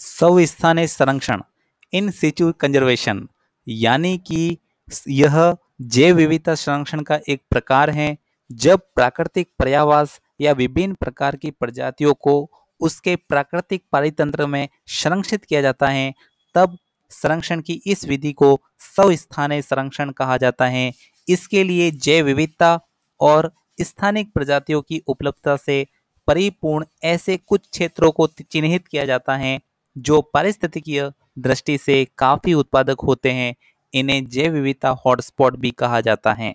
सविस्थानीय संरक्षण इन सिचु कंजर्वेशन यानी कि यह जैव विविधता संरक्षण का एक प्रकार है। जब प्राकृतिक पर्यावास या विभिन्न प्रकार की प्रजातियों को उसके प्राकृतिक पारितंत्र में संरक्षित किया जाता है, तब संरक्षण की इस विधि को सवस्थानीय संरक्षण कहा जाता है। इसके लिए जैव विविधता और स्थानिक प्रजातियों की उपलब्धता से परिपूर्ण ऐसे कुछ क्षेत्रों को चिन्हित किया जाता है। जो पारिस्थितिकीय दृष्टि से काफ़ी उत्पादक होते हैं, इन्हें जैव विविधता हॉटस्पॉट भी कहा जाता है।